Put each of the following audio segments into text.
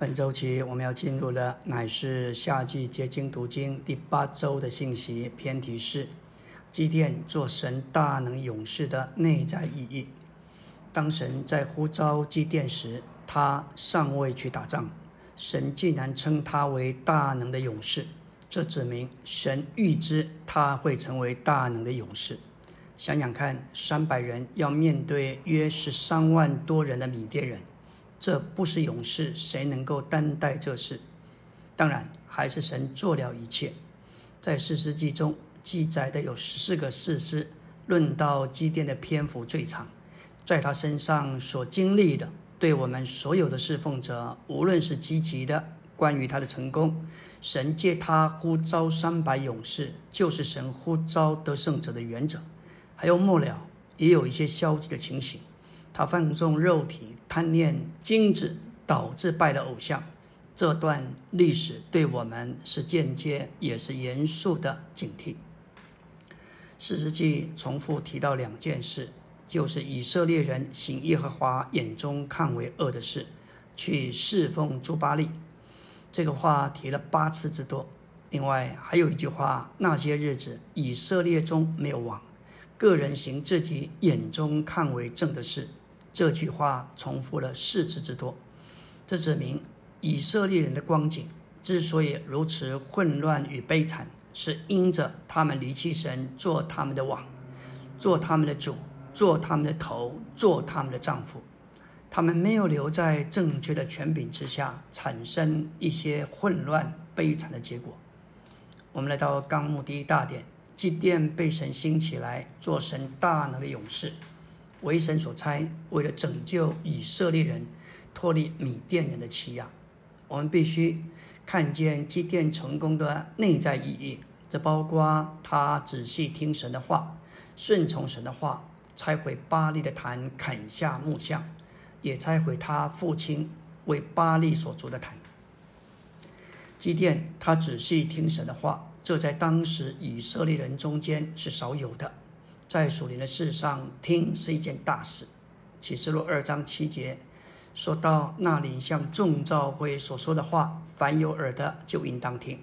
本周期我们要进入的乃是夏季结晶读经第八周的信息，偏题是祭奠做神大能勇士的内在意义。当神在呼召祭奠时，他尚未去打仗，神竟然称他为大能的勇士，这指明神预知他会成为大能的勇士。想想看，三百人要面对约十三万多人的米甸人。这不是勇士，谁能够担待这事？当然，还是神做了一切。在四世纪中记载的有十四个士师，论到基甸的篇幅最长，在他身上所经历的，对我们所有的侍奉者，无论是积极的，关于他的成功，神借他呼召三百勇士，就是神呼召得胜者的原则；还有末了，也有一些消极的情形。他放纵肉体，贪恋精子，导致拜了偶像。这段历史对我们是间接也是严肃的警惕。四世纪重复提到两件事，就是以色列人行耶和华眼中看为恶的事，去侍奉朱巴利。这个话提了八次之多。另外还有一句话：那些日子以色列中没有王，个人行自己眼中看为正的事。这句话重复了四次之多，这指明以色列人的光景之所以如此混乱与悲惨，是因着他们离弃神，做他们的王，做他们的主，做他们的头，做他们的丈夫。他们没有留在正确的权柄之下，产生一些混乱悲惨的结果。我们来到纲目第一大点，祭奠被神兴起来，做神大能的勇士。为神所差，为了拯救以色列人脱离米甸人的欺压，我们必须看见基甸成功的内在意义。这包括他仔细听神的话，顺从神的话，拆毁巴利的坛，砍下木像，也拆毁他父亲为巴利所筑的坛。基甸他仔细听神的话，这在当时以色列人中间是少有的。在属灵的事上听是一件大事。启示录二章七节说到那里，像众召会所说的话，凡有耳的就应当听。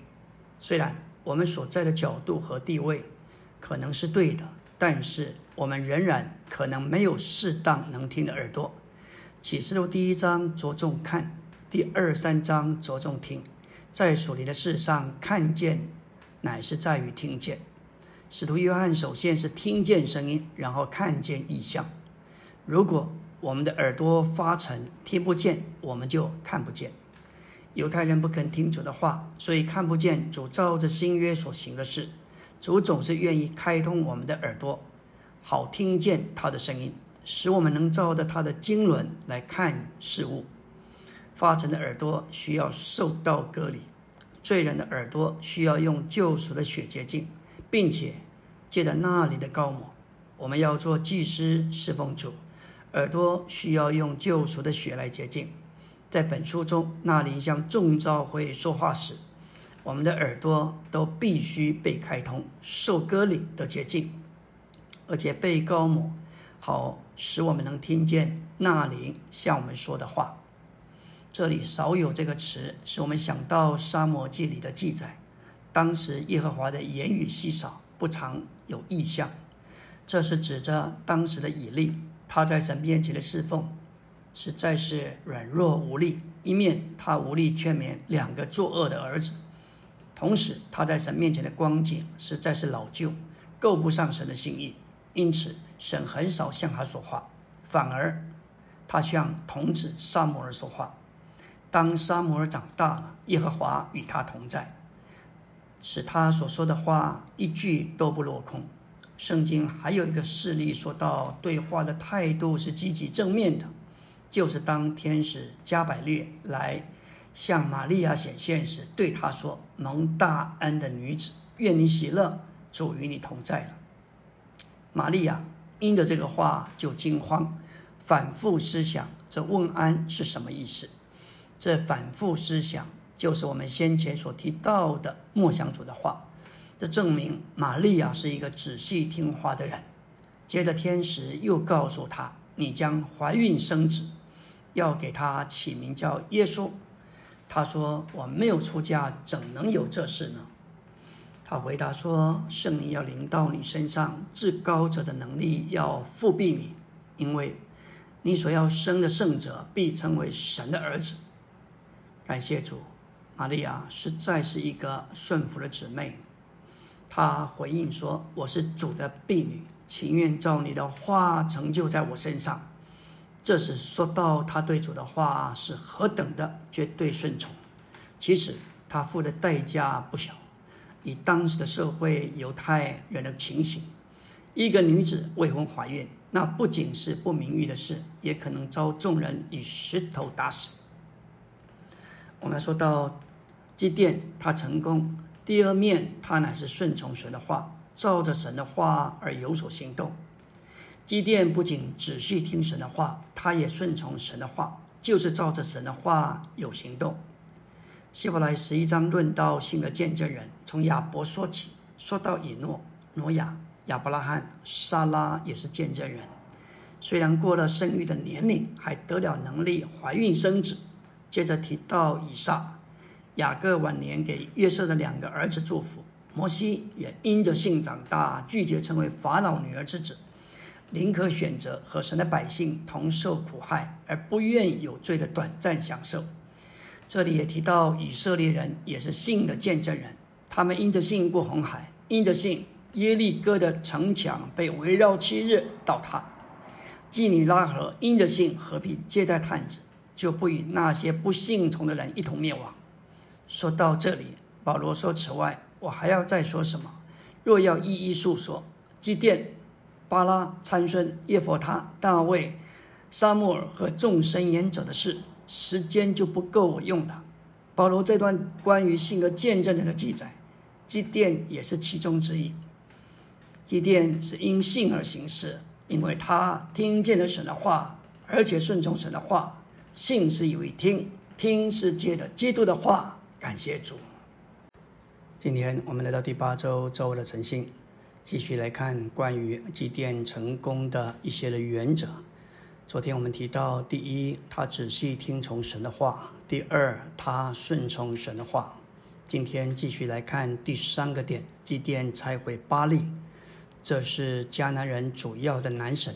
虽然我们所在的角度和地位可能是对的，但是我们仍然可能没有适当能听的耳朵。启示录第一章着重看，第二三章着重听。在属灵的事上看见，乃是在于听见。使徒约翰首先是听见声音，然后看见异象。如果我们的耳朵发沉，听不见，我们就看不见。犹太人不肯听主的话，所以看不见主照着新约所行的事。主总是愿意开通我们的耳朵，好听见他的声音，使我们能照着他的经纶来看事物。发沉的耳朵需要受到隔离，罪人的耳朵需要用救赎的血洁净。并且借着那里的高抹，我们要做祭司侍奉主，耳朵需要用救赎的血来洁净。在本书中，那里向众召会说话时，我们的耳朵都必须被开通，受割礼的洁净，而且被高抹，好使我们能听见那里向我们说的话。这里少有这个词，使我们想到沙漠记里的记载。当时耶和华的言语稀少，不常有异象，这是指着当时的以利，他在神面前的侍奉实在是软弱无力。一面他无力劝勉两个作恶的儿子，同时他在神面前的光景实在是老旧，够不上神的心意。因此神很少向他说话，反而他向童子沙摩尔说话。当沙摩尔长大了，耶和华与他同在。使他所说的话一句都不落空。圣经还有一个事例说到，对话的态度是积极正面的，就是当天使加百列来向玛利亚显现时，对他说：“蒙大恩的女子，愿你喜乐，主与你同在了。”玛利亚因着这个话就惊慌，反复思想这问安是什么意思。这反复思想。就是我们先前所提到的莫想主的话，这证明玛利亚是一个仔细听话的人。接着天使又告诉他：“你将怀孕生子，要给他起名叫耶稣。他说：“我没有出嫁，怎能有这事呢？”他回答说：“圣灵要临到你身上，至高者的能力要复庇你，因为你所要生的圣者必称为神的儿子。”感谢主，玛利亚实在是一个顺服的姊妹。她回应说：“我是主的婢女，情愿照你的话成就在我身上。”这是说到他对主的话是何等的绝对顺从。其实他付的代价不小。以当时的社会犹太人的情形，一个女子未婚怀孕，那不仅是不名誉的事，也可能遭众人以石头打死。我们说到祭奠，他成功；第二面，他乃是顺从神的话，照着神的话而有所行动。基奠不仅仔细听神的话，他也顺从神的话，就是照着神的话有行动。希伯来十一章论到信的见证人，从亚伯说起，说到以诺、挪亚、亚伯拉罕、撒拉也是见证人。虽然过了生育的年龄，还得了能力怀孕生子。接着提到以撒、雅各晚年给约瑟的两个儿子祝福。摩西也因着性长大，拒绝成为法老女儿之子。宁可选择和神的百姓同受苦害，而不愿有罪的短暂享受。这里也提到以色列人也是信的见证人，他们因着信过红海，因着信耶利哥的城墙被围绕七日倒塌。基尼拉河因着信和平接待探子，就不与那些不信从的人一同灭亡。说到这里，保罗说：“此外，我还要再说什么？若要一一述说，祭奠。”巴拉参孙、耶佛他、大卫、沙穆尔和众神言者的事，时间就不够我用了。保罗这段关于性格见证者的记载，基甸也是其中之一。基甸是因信而行事，因为他听见了神的话，而且顺从神的话。信是以为听，听是接的基督的话。感谢主。今天我们来到第八周周的晨星。继续来看关于祭奠成功的一些的原则。昨天我们提到，第一，他仔细听从神的话；第二，他顺从神的话。今天继续来看第三个点：祭奠拆毁巴利，这是迦南人主要的男神。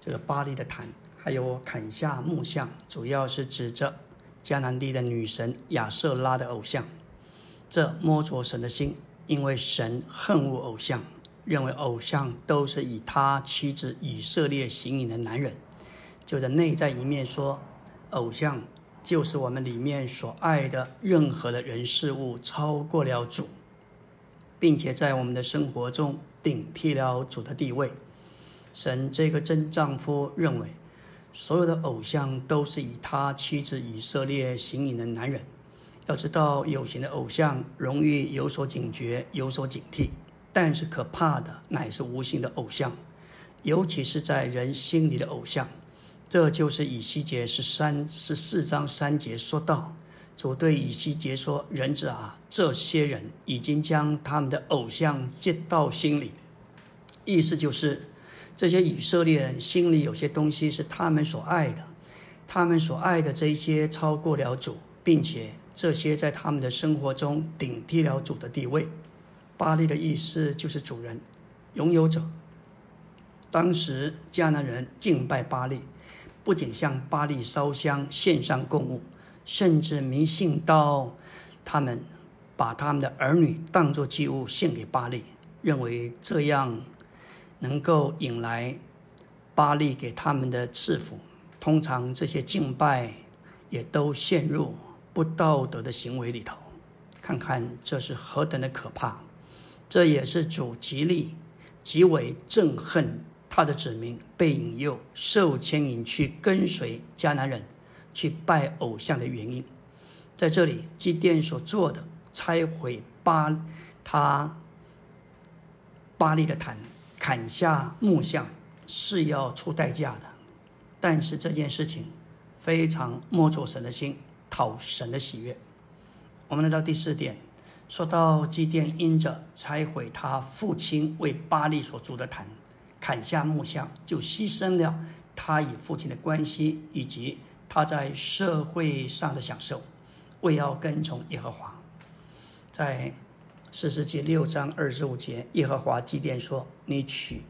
这个巴利的坛，还有砍下木像，主要是指着迦南地的女神亚瑟拉的偶像。这摸着神的心，因为神恨恶偶像。认为偶像都是以他妻子以色列行淫的男人，就在内在一面说，偶像就是我们里面所爱的任何的人事物超过了主，并且在我们的生活中顶替了主的地位。神这个真丈夫认为，所有的偶像都是以他妻子以色列行淫的男人。要知道，有形的偶像容易有所警觉，有所警惕。但是可怕的乃是无形的偶像，尤其是在人心里的偶像。这就是以西结十三十四章三节说道：“主对以西结说：人子啊，这些人已经将他们的偶像接到心里。”意思就是，这些以色列人心里有些东西是他们所爱的，他们所爱的这一些超过了主，并且这些在他们的生活中顶替了主的地位。巴利的意思就是主人、拥有者。当时迦南人敬拜巴利，不仅向巴利烧香献上供物，甚至迷信到他们把他们的儿女当作祭物献给巴利，认为这样能够引来巴利给他们的赐福。通常这些敬拜也都陷入不道德的行为里头。看看这是何等的可怕！这也是主极力、极为憎恨他的子民被引诱、受牵引去跟随迦南人去拜偶像的原因。在这里，祭奠所做的拆毁巴他巴利的坛、砍下木像，是要出代价的。但是这件事情非常摸着神的心，讨神的喜悦。我们来到第四点。说到祭奠，因着拆毁他父亲为巴利所筑的坛，砍下木像，就牺牲了他与父亲的关系，以及他在社会上的享受。为要跟从耶和华。在四世纪六章二十五节，耶和华祭奠说：“你取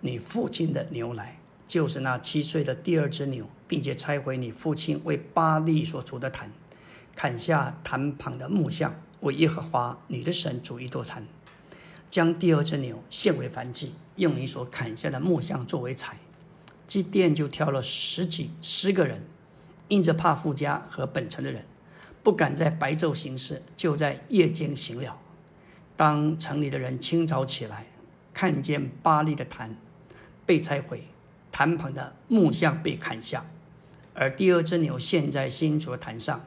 你父亲的牛来，就是那七岁的第二只牛，并且拆毁你父亲为巴利所筑的坛，砍下坛旁的木像，为耶和华你的神筑一座坛，将第二只牛献为燔祭，用你所砍下的木像作为柴。祭奠就挑了十几十个人，因着怕富家和本城的人。”不敢在白昼行事，就在夜间行了。当城里的人清早起来，看见巴利的坛被拆毁，坛旁的木像被砍下，而第二只牛现在新筑的坛上，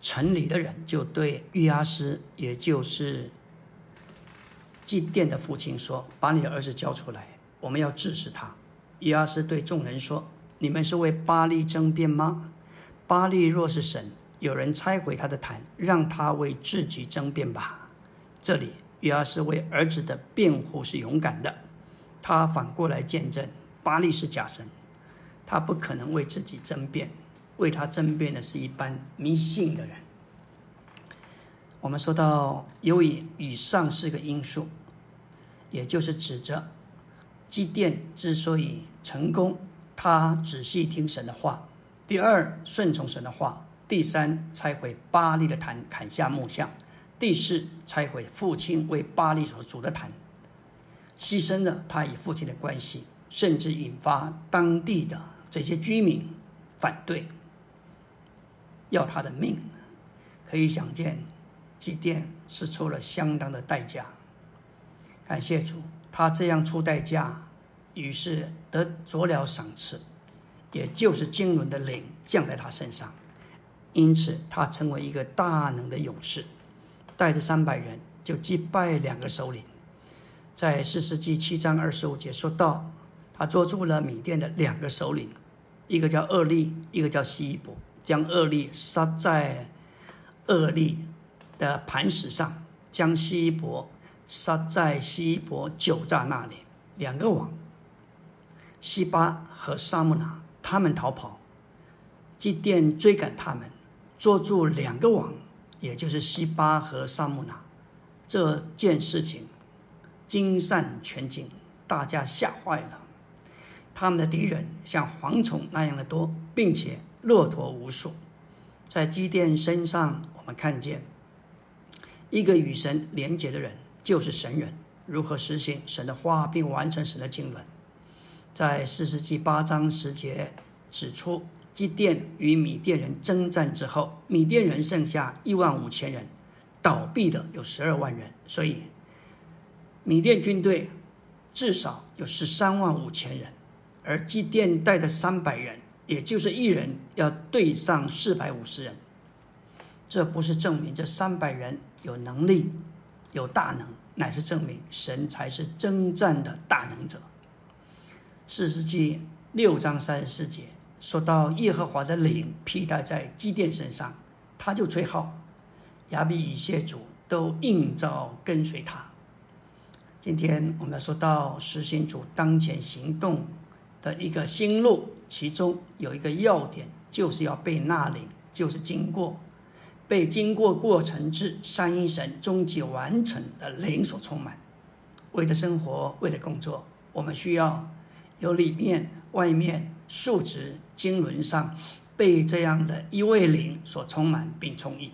城里的人就对约阿斯，也就是祭奠的父亲说：“把你的儿子交出来，我们要治死他。”约阿斯对众人说：“你们是为巴利争辩吗？巴利若是神。”有人拆毁他的坛，让他为自己争辩吧。这里约阿斯为儿子的辩护是勇敢的，他反过来见证巴利是假神，他不可能为自己争辩，为他争辩的是一般迷信的人。我们说到，由于以上四个因素，也就是指着祭奠之所以成功，他仔细听神的话；第二，顺从神的话。第三，拆毁巴利的坛，砍下木像；第四，拆毁父亲为巴利所筑的坛，牺牲了他与父亲的关系，甚至引发当地的这些居民反对，要他的命。可以想见，祭奠是出了相当的代价。感谢主，他这样出代价，于是得着了赏赐，也就是经纶的灵降在他身上。因此，他成为一个大能的勇士，带着三百人就击败两个首领。在四世纪七章二十五节说到，他捉住了米甸的两个首领，一个叫厄利，一个叫西伯，将厄利杀在厄利的磐石上，将西伯杀在西伯酒榨那里。两个王，西巴和沙木拿，他们逃跑，祭奠追赶他们。捉住两个王，也就是西巴和萨木纳，这件事情惊散全境，大家吓坏了。他们的敌人像蝗虫那样的多，并且骆驼无数。在基甸身上，我们看见一个与神连结的人，就是神人如何实行神的话，并完成神的经纶。在四世纪八章十节指出。基甸与米甸人征战之后，米甸人剩下一万五千人，倒闭的有十二万人，所以米甸军队至少有十三万五千人，而基甸带的三百人，也就是一人要对上四百五十人，这不是证明这三百人有能力、有大能，乃是证明神才是征战的大能者。四世纪六章三十四节。说到耶和华的灵披戴在基甸身上，他就吹号，亚比以谢主都应召跟随他。今天我们要说到实行主当前行动的一个新路，其中有一个要点，就是要被纳领，就是经过被经过过程至三一神终极完成的灵所充满。为了生活，为了工作，我们需要有里面、外面。数值经纶上被这样的一位灵所充满并充溢，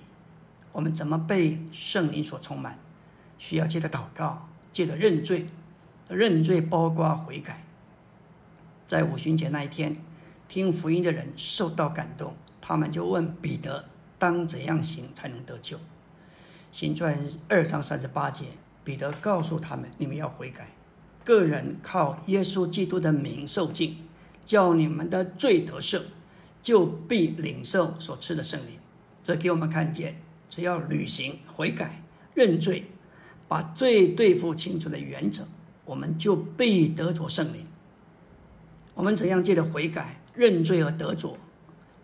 我们怎么被圣灵所充满？需要借着祷告，借着认罪，认罪包括悔改。在五旬节那一天，听福音的人受到感动，他们就问彼得：当怎样行才能得救？行传二章三十八节，彼得告诉他们：你们要悔改，个人靠耶稣基督的名受敬。叫你们的罪得赦，就必领受所赐的圣灵。这给我们看见，只要履行悔改、认罪，把罪对付清楚的原则，我们就必得着圣灵。我们怎样借着悔改、认罪而得着，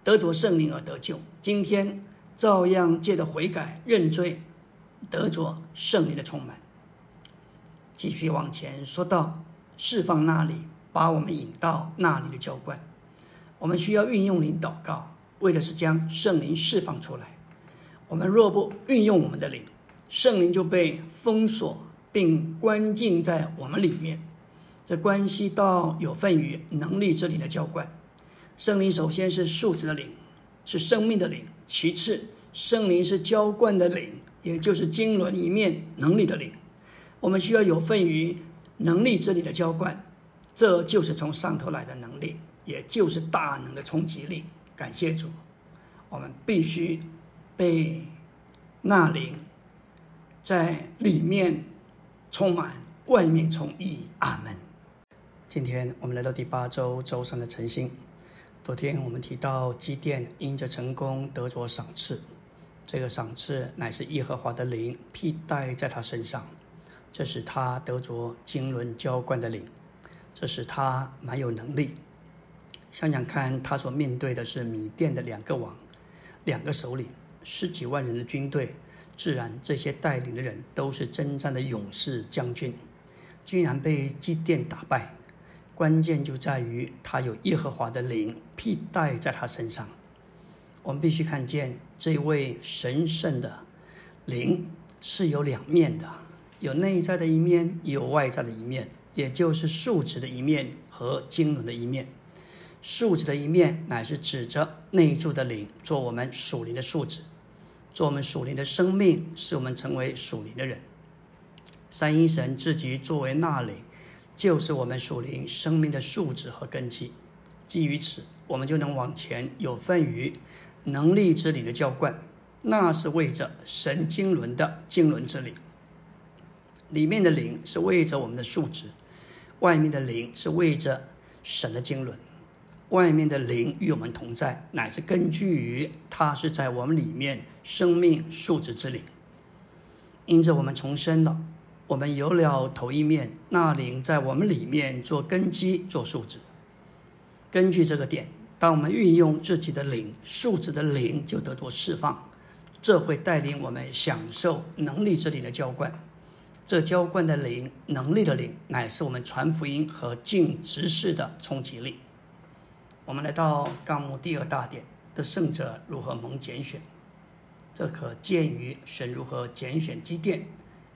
得着圣灵而得救？今天照样借着悔改、认罪，得着圣灵的充满。继续往前说到释放那里。把我们引到那里的教官，我们需要运用灵祷告，为的是将圣灵释放出来。我们若不运用我们的灵，圣灵就被封锁并关禁在我们里面。这关系到有份于能力之灵的浇灌。圣灵首先是数值的灵，是生命的灵；其次，圣灵是浇灌的灵，也就是经纶一面能力的灵。我们需要有份于能力之灵的浇灌，这就是从上头来的能力，也就是大能的冲击力。感谢主，我们必须被那灵在里面充满，外面充溢。阿门。今天我们来到第八周周三的晨星。昨天我们提到基甸因着成功得着赏赐，这个赏赐乃是耶和华的灵披戴在他身上，这使他得着经纶浇灌的灵，这使他蛮有能力。想想看，他所面对的是米甸的两个王、两个首领、十几万人的军队，自然这些带领的人都是征战的勇士将军，居然被基甸打败。关键就在于他有耶和华的灵披戴在他身上。我们必须看见这位神圣的灵是有两面的，有内在的一面，也有外在的一面，也就是数值的一面和经纶的一面。数值的一面乃是指着内住的灵，做我们属灵的数值，做我们属灵的生命，使我们成为属灵的人。三一神自己作为那灵，就是我们属灵生命的数值和根基。基于此，我们就能往前有份于能力之灵的浇灌，那是为着神经轮的经轮之灵。里面的灵是为着我们的数值，外面的灵是为着神的经纶。外面的灵与我们同在，乃是根据于它是在我们里面生命素质之灵。因着我们重生了，我们有了头一面，那灵在我们里面做根基、做素质。根据这个点，当我们运用自己的灵素质的灵，就得到释放。这会带领我们享受能力之灵的浇灌。这浇灌的灵、能力的灵，乃是我们传福音和尽职事的冲击力。我们来到纲目第二大点的圣者如何蒙拣选，这可见于神如何拣选基甸，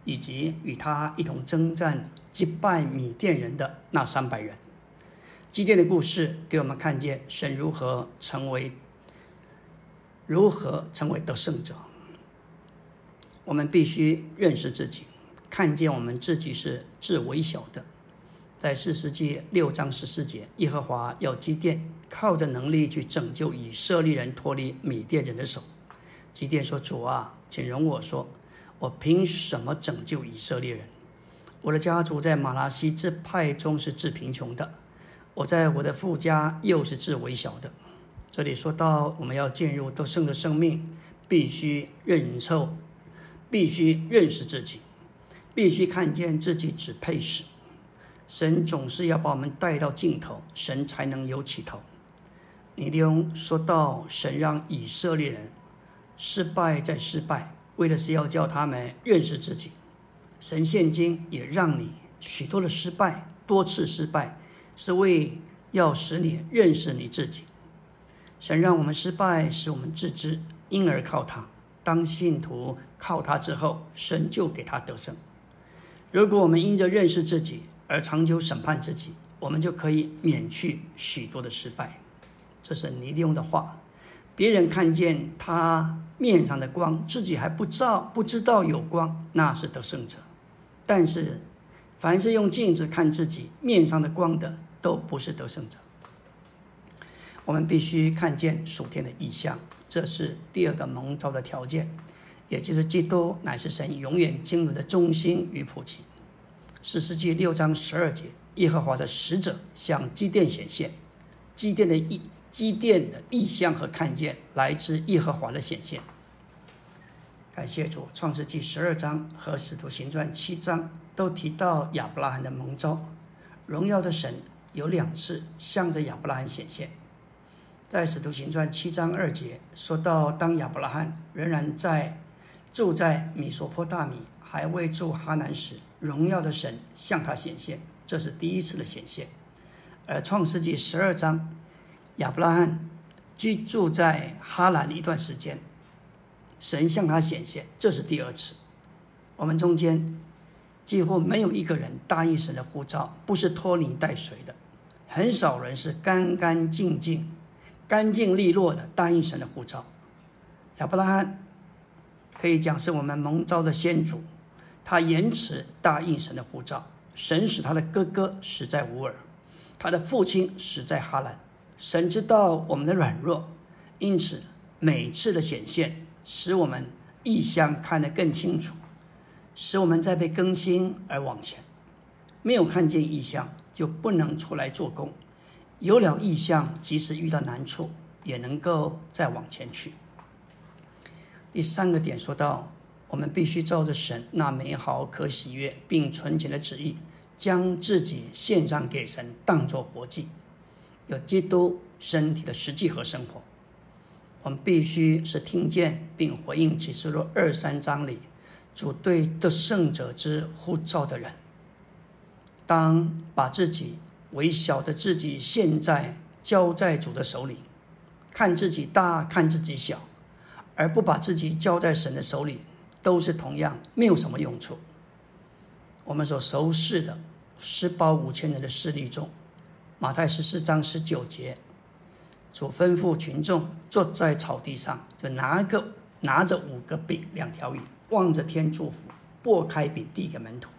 以及与他一同征战击败米甸人的那三百人。基甸的故事给我们看见神如何成为如何成为得胜者。我们必须认识自己，看见我们自己是至微小的。在四世纪六章十四节，耶和华要基甸靠着能力去拯救以色列人脱离米甸人的手。基甸说：“主啊，请容我说，我凭什么拯救以色列人？我的家族在马拉西支派中是最贫穷的，我在我的父家又是最微小的。”这里说到，我们要进入得胜的生命，必须认受，必须认识自己，必须看见自己只配死。神总是要把我们带到尽头，神才能有起头。尼利翁说到：“神让以色列人失败再失败，为的是要叫他们认识自己。神现今也让你许多的失败，多次失败，是为要使你认识你自己。神让我们失败，使我们自知，因而靠他。当信徒靠他之后，神就给他得胜。如果我们因着认识自己，而长久审判自己，我们就可以免去许多的失败。这是尼利用的话。别人看见他面上的光，自己还不知道不知道有光，那是得胜者。但是，凡是用镜子看自己面上的光的，都不是得胜者。我们必须看见属天的意象，这是第二个蒙召的条件，也就是基督乃是神永远经纶的中心与普及。十世纪六章十二节，耶和华的使者向基甸显现，基甸的意基甸的意象和看见来自耶和华的显现。感谢主，创世纪十二章和使徒行传七章都提到亚伯拉罕的蒙召，荣耀的神有两次向着亚伯拉罕显现。在使徒行传七章二节说到，当亚伯拉罕仍然在住在米索坡大米，还未住哈南时。荣耀的神向他显现，这是第一次的显现。而创世纪十二章，亚伯拉罕居住在哈兰一段时间，神向他显现，这是第二次。我们中间几乎没有一个人答应神的呼召，不是拖泥带水的。很少人是干干净净、干净利落的答应神的呼召。亚伯拉罕可以讲是我们蒙召的先祖，他延迟答应神的呼召，神使他的哥哥死在乌尔，他的父亲死在哈兰。神知道我们的软弱，因此每次的显现使我们异象看得更清楚，使我们在被更新而往前。没有看见异象。就不能出来做工，有了意向，即使遇到难处，也能够再往前去。第三个点说到，我们必须照着神那美好、可喜悦并纯洁的旨意，将自己献上给神，当作活祭，有基督身体的实际和生活。我们必须是听见并回应启示录二三章里主对得胜者之呼召的人。当把自己微小的自己现在交在主的手里，看自己大，看自己小，而不把自己交在神的手里，都是同样没有什么用处。我们所熟识的十包五千人的事例中，马太十四章十九节，主吩咐群众坐在草地上，就拿个拿着五个饼两条鱼，望着天祝福，拨开饼递给门徒。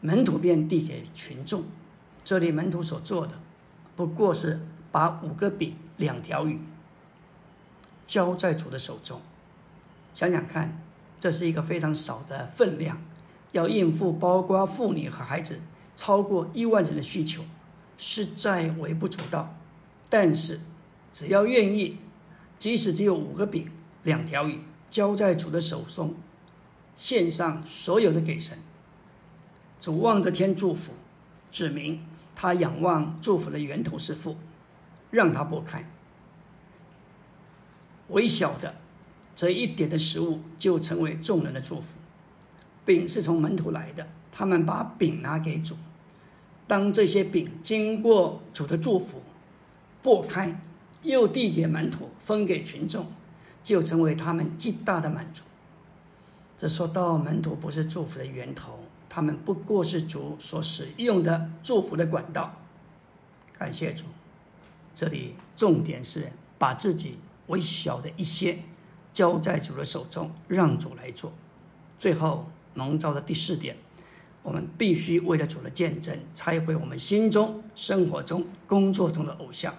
门徒便递给群众，这里门徒所做的，不过是把五个饼、两条鱼交在主的手中。想想看，这是一个非常少的分量，要应付包括妇女和孩子超过一万人的需求，实在微不足道。但是，只要愿意，即使只有五个饼、两条鱼交在主的手中，献上所有的给神。主望着天祝福，指明他仰望祝福的源头是父，让他拨开。微小的这一点的食物，就成为众人的祝福。饼是从门徒来的，他们把饼拿给主。当这些饼经过主的祝福，拨开，又递给门徒，分给群众，就成为他们极大的满足。这说到门徒不是祝福的源头。他们不过是主所使用的祝福的管道，感谢主。这里重点是把自己微小的一些交在主的手中，让主来做。最后蒙召的第四点，我们必须为了主的见证，拆毁我们心中、生活中、工作中的偶像。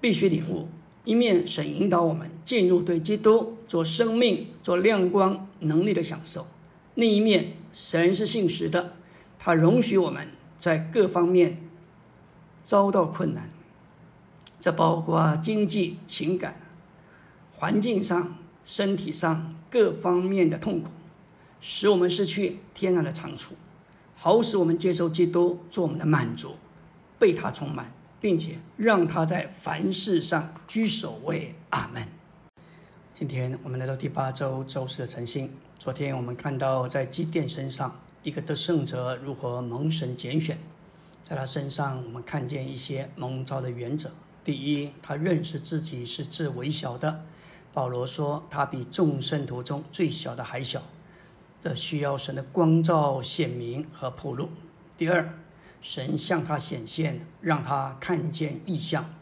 必须领悟：一面神引导我们进入对基督做生命、做亮光能力的享受。另一面，神是信实的，他容许我们在各方面遭到困难，这包括经济、情感、环境上、身体上各方面的痛苦，使我们失去天然的长处，好使我们接受基督做我们的满足，被他充满，并且让他在凡事上居首位。阿门。今天我们来到第八周周四的晨星。昨天我们看到，在基甸身上，一个得胜者如何蒙神拣选。在他身上，我们看见一些蒙召的原则。第一，他认识自己是至微小的。保罗说，他比众圣徒中最小的还小。这需要神的光照显明和铺路。第二，神向他显现，让他看见异象。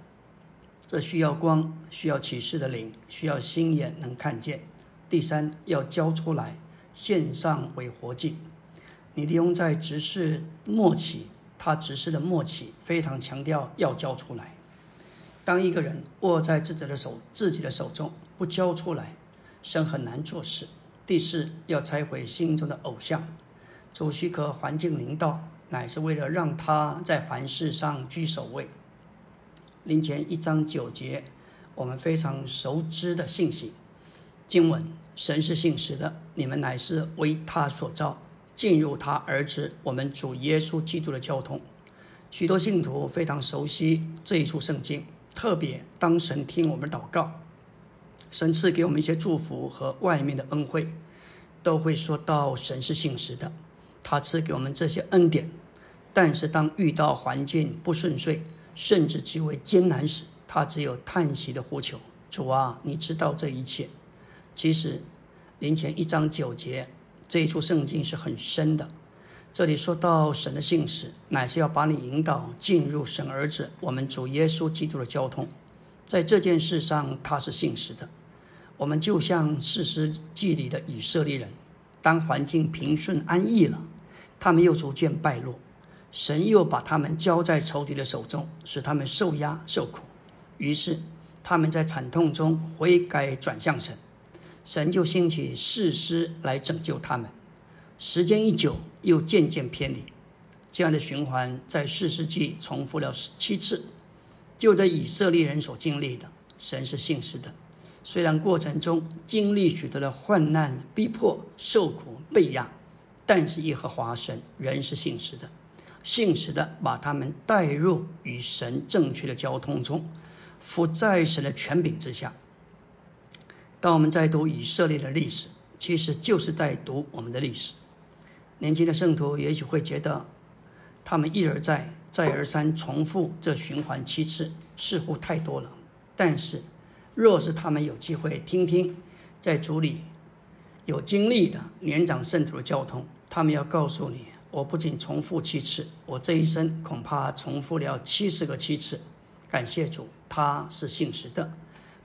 这需要光，需要启示的灵，需要心眼能看见。第三，要交出来，献上为活祭。你利用在执事末期，他执事的末期非常强调要交出来。当一个人握在自己的手自己的手中不交出来，神很难做事。第四，要拆毁心中的偶像。主许可环境领导，乃是为了让他在凡事上居首位。林前一章九节，我们非常熟知的信息经文：神是信实的，你们乃是为他所造，进入他儿子我们主耶稣基督的交通。许多信徒非常熟悉这一处圣经，特别当神听我们祷告，神赐给我们一些祝福和外面的恩惠，都会说到神是信实的，他赐给我们这些恩典。但是当遇到环境不顺遂，甚至极为艰难时，他只有叹息的呼求：“主啊，你知道这一切。”其实，林前一章九节这一处圣经是很深的。这里说到神的信使，乃是要把你引导进入神儿子我们主耶稣基督的交通。在这件事上，他是信实的。我们就像四世纪里的以色列人，当环境平顺安逸了，他们又逐渐败落，神又把他们交在仇敌的手中，使他们受压受苦。于是他们在惨痛中悔改转向神，神就兴起士师来拯救他们。时间一久，又渐渐偏离，这样的循环在四世纪重复了七次。就在以色列人所经历的，神是信实的。虽然过程中经历许多的患难、逼迫、受苦、被压，但是耶和华神仍是信实的，信实的把他们带入与神正确的交通中，伏在神的权柄之下。当我们在读以色列的历史，其实就是在读我们的历史。年轻的圣徒也许会觉得，他们一而再、再而三重复这循环七次，似乎太多了。但是，若是他们有机会听听在主里有经历的年长圣徒的交通，他们要告诉你：我不仅重复七次，我这一生恐怕重复了七十个七次。感谢主，他是信实的，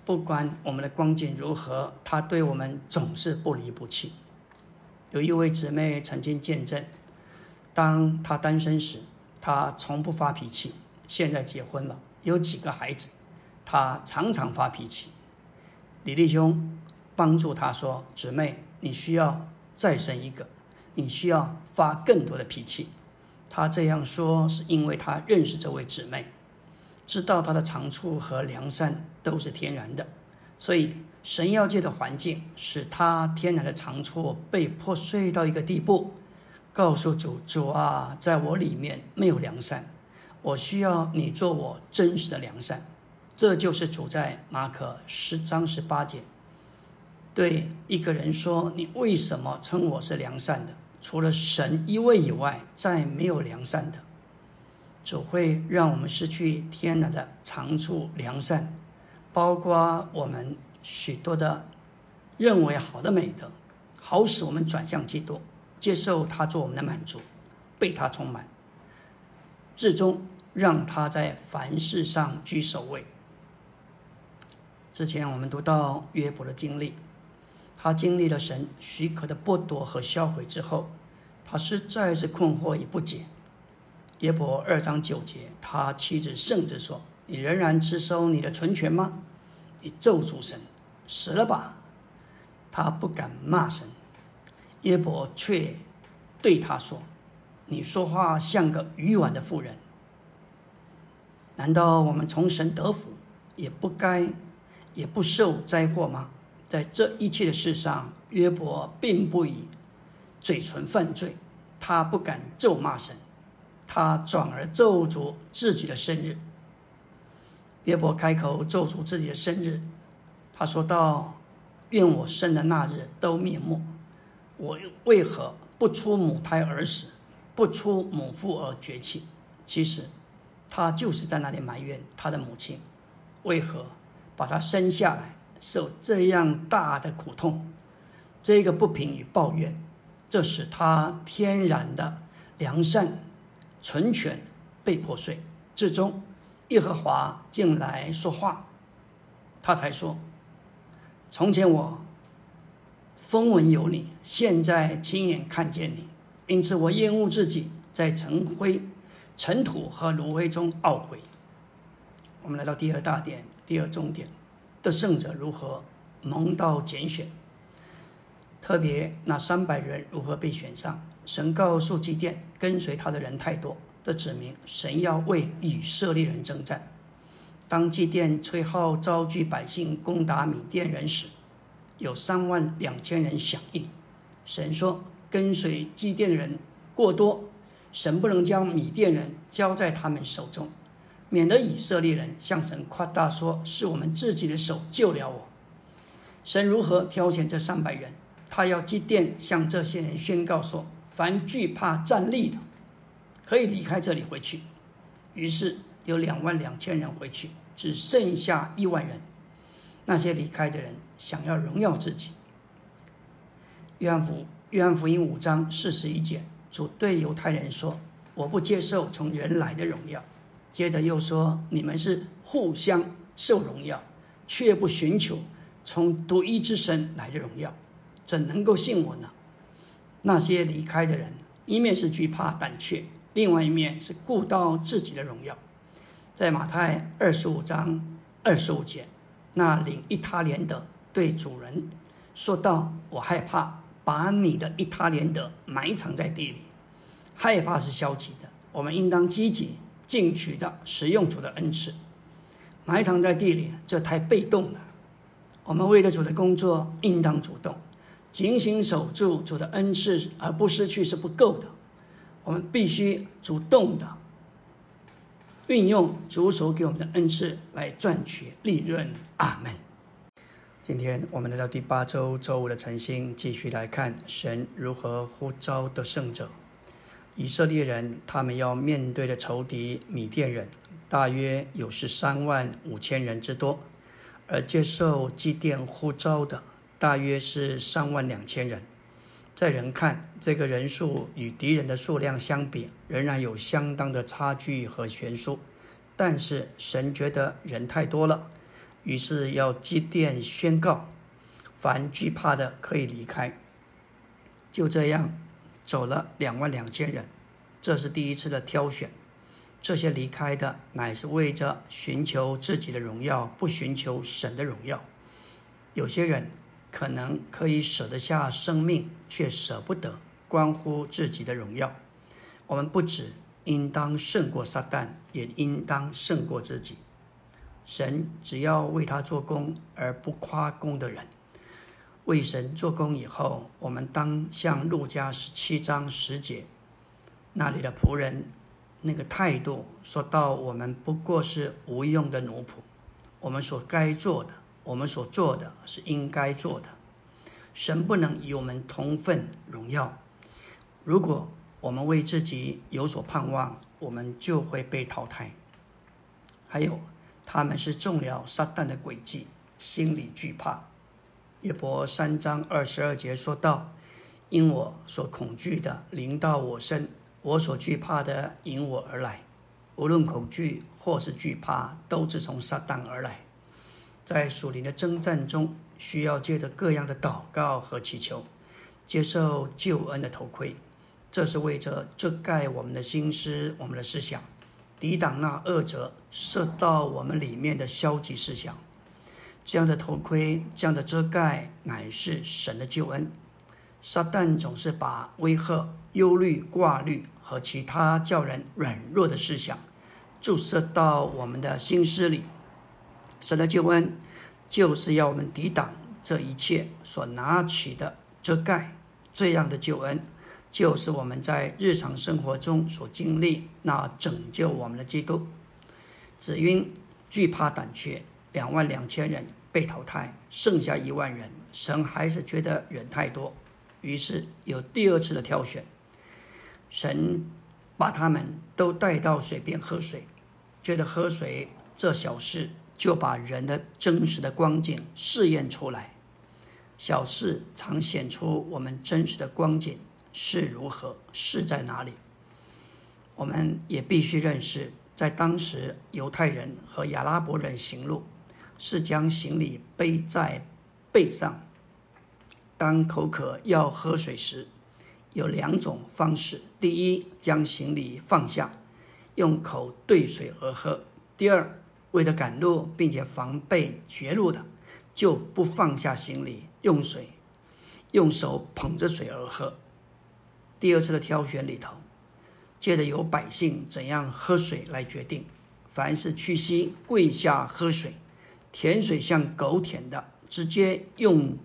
不管我们的光景如何，他对我们总是不离不弃。有一位姊妹曾经见证，当她单身时，她从不发脾气；现在结婚了，有几个孩子，他常常发脾气。李弟兄帮助他说：“姊妹，你需要再生一个，你需要发更多的脾气。”他这样说是因为他认识这位姊妹，知道她的长处和良善都是天然的，所以。神要界的环境使他天然的长处被破碎到一个地步，告诉主主啊，在我里面没有良善，我需要你做我真实的良善。这就是主在马可十章十八节对一个人说：“你为什么称我是良善的？除了神一位以外，再没有良善的。”主会让我们失去天然的长处良善，包括我们。许多的认为好的美德，好使我们转向基督，接受他做我们的满足，被他充满，最终让他在凡事上居首位。之前我们读到约伯的经历，他经历了神许可的剥夺和销毁之后，他实在是困惑与不解。约伯二章九节，他妻子甚至说：“你仍然持守你的存权吗？”你咒诅神，死了吧！他不敢骂神，约伯却对他说：“你说话像个愚顽的妇人。难道我们从神得福，也不该，也不受灾祸吗？”在这一切的事上，约伯并不以嘴唇犯罪，他不敢咒骂神，他转而咒诅自己的生日。约伯开口咒诅自己的生日，他说道：“愿我生的那日都灭没。我为何不出母胎而死，不出母腹而绝气？”其实，他就是在那里埋怨他的母亲，为何把他生下来受这样大的苦痛。这个不平与抱怨，这使他天然的良善、纯全被破碎，最终。耶和华进来说话，他才说：“从前我风闻有你，现在亲眼看见你，因此我厌恶自己在尘灰、尘土和炉灰中懊悔。”我们来到第二大点，第二重点的胜者如何蒙到拣选？特别那三百人如何被选上？神告诉祭奠跟随他的人太多。这指明神要为以色列人征战。当祭奠吹号召集百姓攻打米甸人时，有三万两千人响应。神说：“跟随祭奠的人过多，神不能将米甸人交在他们手中，免得以色列人向神夸大说：是我们自己的手救了我。”神如何挑选这三百人？他要祭奠向这些人宣告说：“凡惧怕站立的。”可以离开这里回去，于是有两万两千人回去，只剩下一万人。那些离开的人想要荣耀自己，约翰福约翰福音五章四十一节，主对犹太人说：“我不接受从人来的荣耀。”接着又说：“你们是互相受荣耀，却不寻求从独一之神来的荣耀，怎能够信我呢？”那些离开的人，一面是惧怕胆怯，另外一面是顾到自己的荣耀。在马太二十五章二十五节，那领一他连的对主人说道：“我害怕把你的一他连的埋藏在地里。”害怕是消极的，我们应当积极进取的使用主的恩赐。埋藏在地里，这太被动了。我们为了主的工作，应当主动，警醒守住主的恩赐，而不失去是不够的。我们必须主动的。运用主所给我们的恩赐来赚取利润。阿门。今天我们来到第八周周五的晨星，继续来看神如何呼召的圣者。以色列人他们要面对的仇敌米甸人，大约有十三万五千人之多，而接受祭奠呼召的大约是三万两千人。在人看，这个人数与敌人的数量相比，仍然有相当的差距和悬殊。但是神觉得人太多了，于是要祭奠宣告：凡惧怕的可以离开。就这样，走了两万两千人。这是第一次的挑选。这些离开的，乃是为着寻求自己的荣耀，不寻求神的荣耀。有些人。可能可以舍得下生命，却舍不得关乎自己的荣耀。我们不止应当胜过撒旦，也应当胜过自己。神只要为他做工而不夸功的人，为神做工以后，我们当像路加十七章十节那里的仆人那个态度说到：我们不过是无用的奴仆，我们所该做的。我们所做的是应该做的，神不能与我们同分荣耀。如果我们为自己有所盼望，我们就会被淘汰。还有，他们是中了撒旦的诡计，心里惧怕。约伯三章二十二节说道：“因我所恐惧的临到我身，我所惧怕的引我而来。无论恐惧或是惧怕，都是从撒旦而来。”在属灵的征战中，需要借着各样的祷告和祈求，接受救恩的头盔。这是为着遮盖我们的心思、我们的思想，抵挡那恶者射到我们里面的消极思想。这样的头盔、这样的遮盖，乃是神的救恩。撒旦总是把威吓、忧虑、挂虑和其他叫人软弱的思想注射到我们的心思里。神的救恩，就是要我们抵挡这一切所拿起的遮盖。这样的救恩，就是我们在日常生活中所经历那拯救我们的基督。只因惧怕胆怯，两万两千人被淘汰，剩下一万人，神还是觉得人太多，于是有第二次的挑选。神把他们都带到水边喝水，觉得喝水这小事。就把人的真实的光景试验出来。小事常显出我们真实的光景是如何，是在哪里。我们也必须认识，在当时犹太人和亚拉伯人行路，是将行李背在背上。当口渴要喝水时，有两种方式：第一，将行李放下，用口兑水而喝；第二。为了赶路，并且防备绝路的，就不放下行李，用水，用手捧着水而喝。第二次的挑选里头，借着由百姓怎样喝水来决定。凡是屈膝跪下喝水，舔水像狗舔的，直接用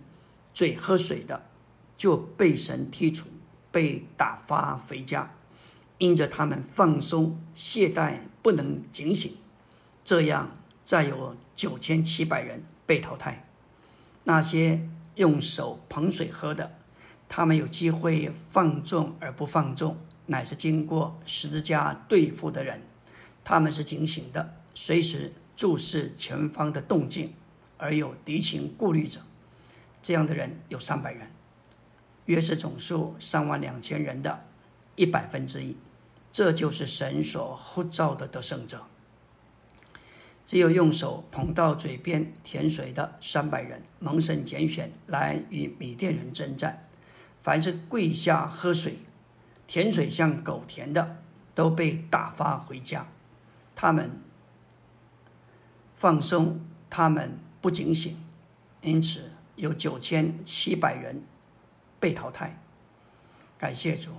嘴喝水的，就被神剔除，被打发回家。因着他们放松懈怠，不能警醒。这样，再有九千七百人被淘汰。那些用手捧水喝的，他们有机会放纵而不放纵，乃是经过十字架对付的人。他们是警醒的，随时注视前方的动静，而有敌情顾虑者。这样的人有三百人。约是总数三万两千人的一百分之一。这就是神所呼召的得胜者。只有用手捧到嘴边甜水的三百人，蒙神拣选来与米甸人征战。凡是跪下喝水，甜水像狗甜的，都被打发回家。他们放松，他们不警醒，因此有九千七百人被淘汰。感谢主，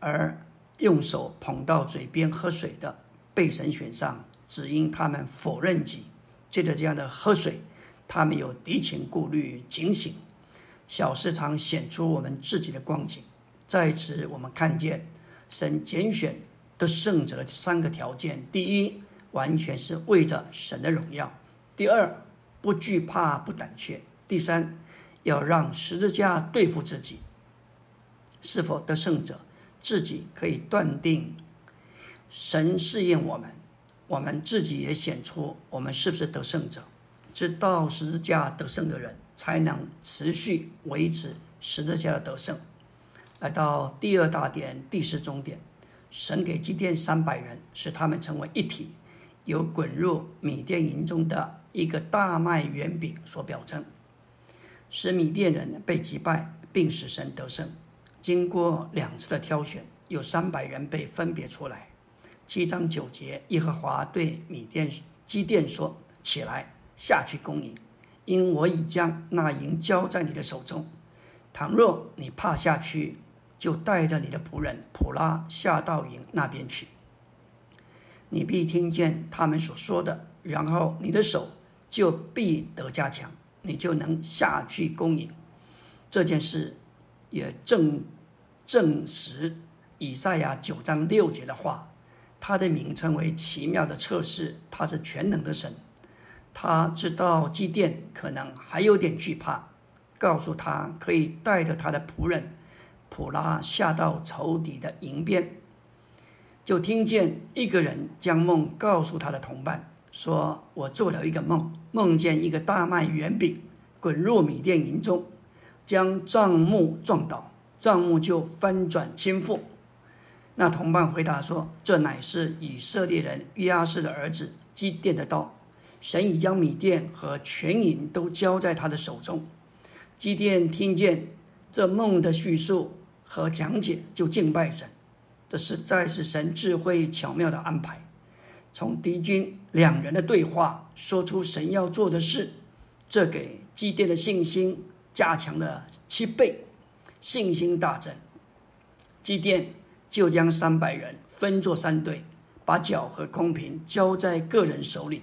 而用手捧到嘴边喝水的被神选上。只因他们否认己，借着这样的喝水，他们有敌情顾虑，警醒。小市场显出我们自己的光景，在此我们看见神拣选的圣者的三个条件：第一，完全是为着神的荣耀；第二，不惧怕不胆怯；第三，要让十字架对付自己。是否得胜者，自己可以断定，神试验我们。我们自己也显出我们是不是得胜者，知道十字架得胜的人，才能持续维持十字架的得胜。来到第二大点，第四终点，神给基甸三百人，使他们成为一体，有滚入米甸营中的一个大麦圆饼所表征，使米甸人被击败，并使神得胜。经过两次的挑选，有三百人被分别出来。七章九节，耶和华对米甸基甸说：“起来，下去攻营，因我已将那营交在你的手中。倘若你怕下去，就带着你的仆人普拉下到营那边去。你必听见他们所说的，然后你的手就必得加强，你就能下去攻营。这件事也证证实以赛亚九章六节的话。”他的名称为奇妙的测试，他是全能的神。他知道祭奠可能还有点惧怕，告诉他可以带着他的仆人普拉下到仇敌的营边。就听见一个人将梦告诉他的同伴，说：“我做了一个梦，梦见一个大麦圆饼滚入米店营中，将帐幕撞倒，帐幕就翻转倾覆。”那同伴回答说：“这乃是以色列人约阿士的儿子基甸的刀，神已将米店和全营都交在他的手中。”基甸听见这梦的叙述和讲解，就敬拜神。这实在是神智慧巧妙的安排。从敌军两人的对话说出神要做的事，这给基甸的信心加强了七倍，信心大增。基甸。就将三百人分作三队，把脚和空瓶交在个人手里，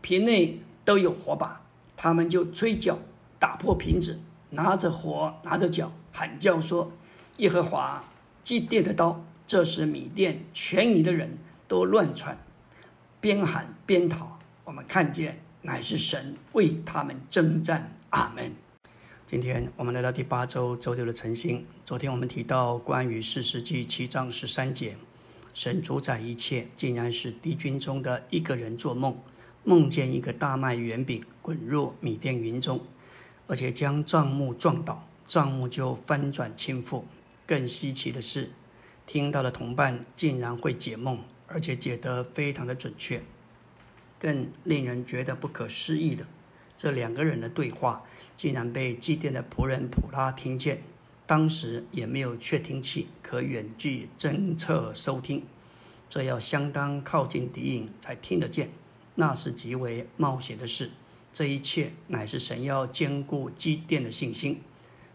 瓶内都有火把，他们就吹脚打破瓶子，拿着火，拿着脚喊叫说：“耶和华祭奠的刀！”这时米店全营的人都乱窜，边喊边逃。我们看见乃是神为他们征战。阿门。今天我们来到第八周周六的晨星。昨天我们提到关于四世纪七章十三节，神主宰一切，竟然是敌军中的一个人做梦，梦见一个大麦圆饼滚入米甸云中，而且将帐幕撞倒，帐幕就翻转倾覆。更稀奇的是，听到的同伴竟然会解梦，而且解得非常的准确。更令人觉得不可思议的，这两个人的对话。竟然被祭奠的仆人普拉听见，当时也没有窃听器可远距侦测收听，这要相当靠近敌营才听得见，那是极为冒险的事。这一切乃是神要兼顾祭奠的信心。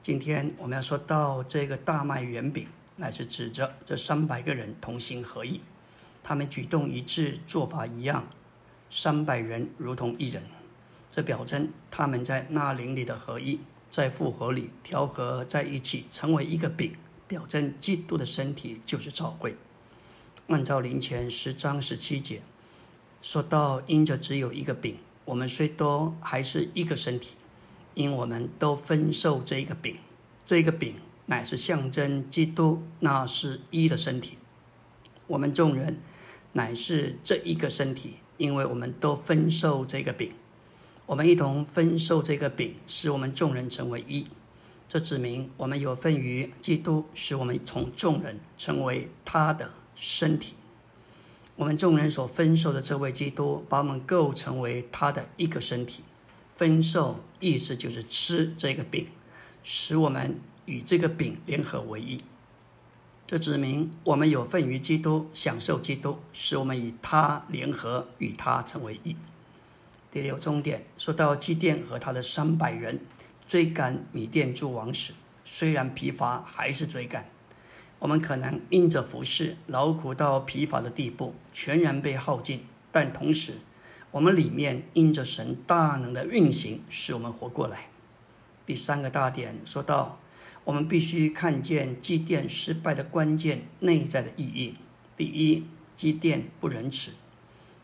今天我们要说到这个大麦圆饼，乃是指着这三百个人同心合意，他们举动一致，做法一样，三百人如同一人。这表征他们在那灵里的合一，在复合里调和在一起，成为一个饼，表征基督的身体就是教会。按照灵前十章十七节说到，因着只有一个饼，我们虽多还是一个身体，因我们都分受这一个饼，这一个饼乃是象征基督，那是一的身体。我们众人乃是这一个身体，因为我们都分受这个饼。我们一同分受这个饼，使我们众人成为一。这指明我们有份于基督，使我们从众人成为他的身体。我们众人所分受的这位基督，把我们构成为他的一个身体。分受意思就是吃这个饼，使我们与这个饼联合为一。这指明我们有份于基督，享受基督，使我们与他联合，与他成为一。第六重点说到基甸和他的三百人追赶米甸诸王时，虽然疲乏，还是追赶。我们可能因着服侍劳苦到疲乏的地步，全然被耗尽，但同时，我们里面因着神大能的运行，使我们活过来。第三个大点说到。我们必须看见祭奠失败的关键内在的意义。第一，祭奠不仁慈，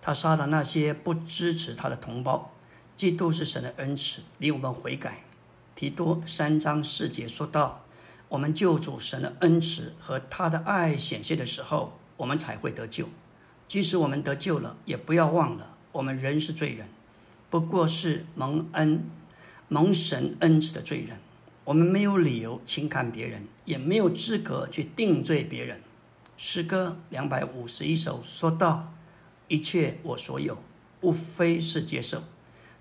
他杀了那些不支持他的同胞。基督是神的恩赐，令我们悔改。提多三章四节说到，我们救主神的恩慈和他的爱显现的时候，我们才会得救。即使我们得救了，也不要忘了，我们仍是罪人，不过是蒙恩、蒙神恩赐的罪人。我们没有理由轻看别人，也没有资格去定罪别人。诗歌两百五十一首说道：“一切我所有，无非是接受，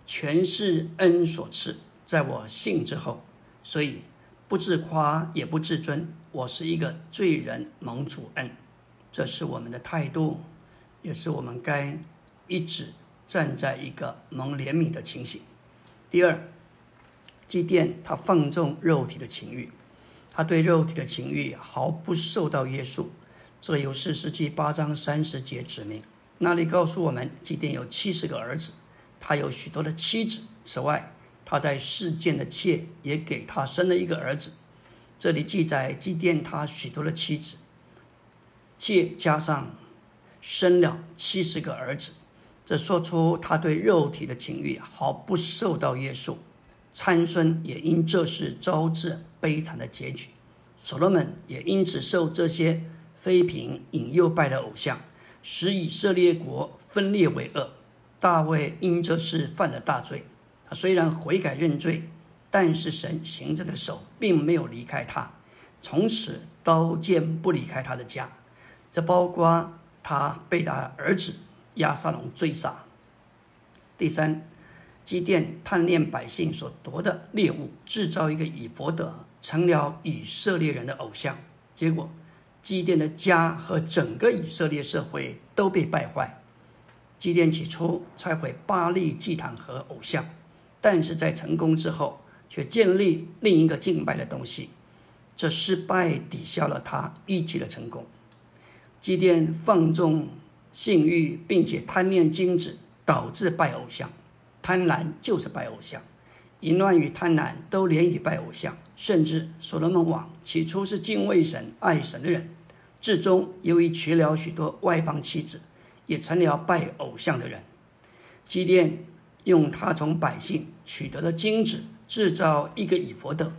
全是恩所赐，在我信之后，所以不自夸，也不自尊。我是一个罪人，蒙主恩，这是我们的态度，也是我们该一直站在一个蒙怜悯的情形。第二。祭奠他放纵肉体的情欲，他对肉体的情欲毫不受到约束。这有四世纪八章三十节指明。那里告诉我们，祭奠有七十个儿子，他有许多的妻子。此外，他在世间的妾也给他生了一个儿子。这里记载祭奠他许多的妻子，妾加上生了七十个儿子，这说出他对肉体的情欲毫不受到约束。参孙也因这事招致悲惨的结局，所罗门也因此受这些妃嫔引诱拜的偶像，使以色列国分裂为恶。大卫因这事犯了大罪，他虽然悔改认罪，但是神行着的手并没有离开他，从此刀剑不离开他的家，这包括他被他儿子亚撒龙追杀。第三。基甸贪恋百姓所夺的猎物，制造一个以佛德，成了以色列人的偶像。结果，基甸的家和整个以色列社会都被败坏。基甸起初拆毁巴利祭坛和偶像，但是在成功之后，却建立另一个敬拜的东西。这失败抵消了他一切的成功。基甸放纵性欲，并且贪恋金子，导致拜偶像。贪婪就是拜偶像，淫乱与贪婪都连于拜偶像。甚至所罗门王起初是敬畏神、爱神的人，至终由于娶了许多外邦妻子，也成了拜偶像的人。基甸用他从百姓取得的金子制造一个以佛德，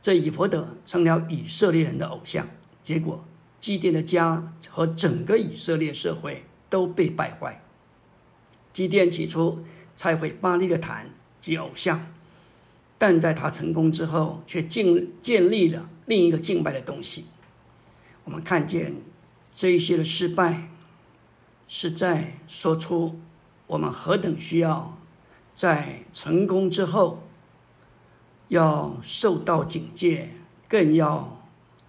这以佛德成了以色列人的偶像。结果，基甸的家和整个以色列社会都被败坏。基甸起初。拆毁巴利的坛及偶像，但在他成功之后，却建建立了另一个敬拜的东西。我们看见这一些的失败，是在说出我们何等需要在成功之后要受到警戒，更要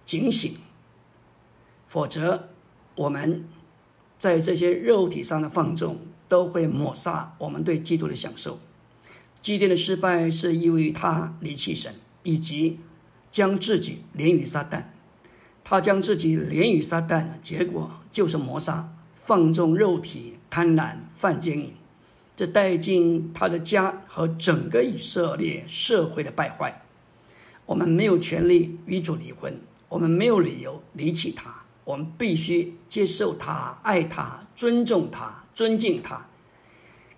警醒，否则我们在这些肉体上的放纵。都会抹杀我们对基督的享受。祭奠的失败是因为他离弃神，以及将自己连于撒旦。他将自己连于撒旦，结果就是谋杀、放纵肉体、贪婪、犯奸淫，这带进他的家和整个以色列社会的败坏。我们没有权利与主离婚，我们没有理由离弃他，我们必须接受他、爱他、尊重他。尊敬他，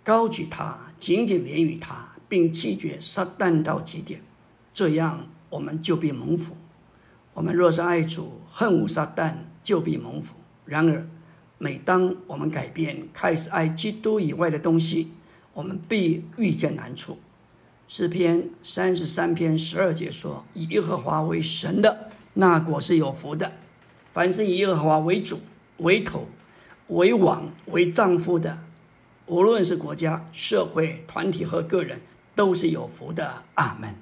高举他，紧紧连于他，并弃绝撒旦到极点，这样我们就必蒙福。我们若是爱主，恨恶撒旦，就必蒙福。然而，每当我们改变，开始爱基督以外的东西，我们必遇见难处。诗篇三十三篇十二节说：“以耶和华为神的，那果是有福的；凡是以耶和华为主、为头、为王、为丈夫的，无论是国家、社会、团体和个人，都是有福的。”阿门。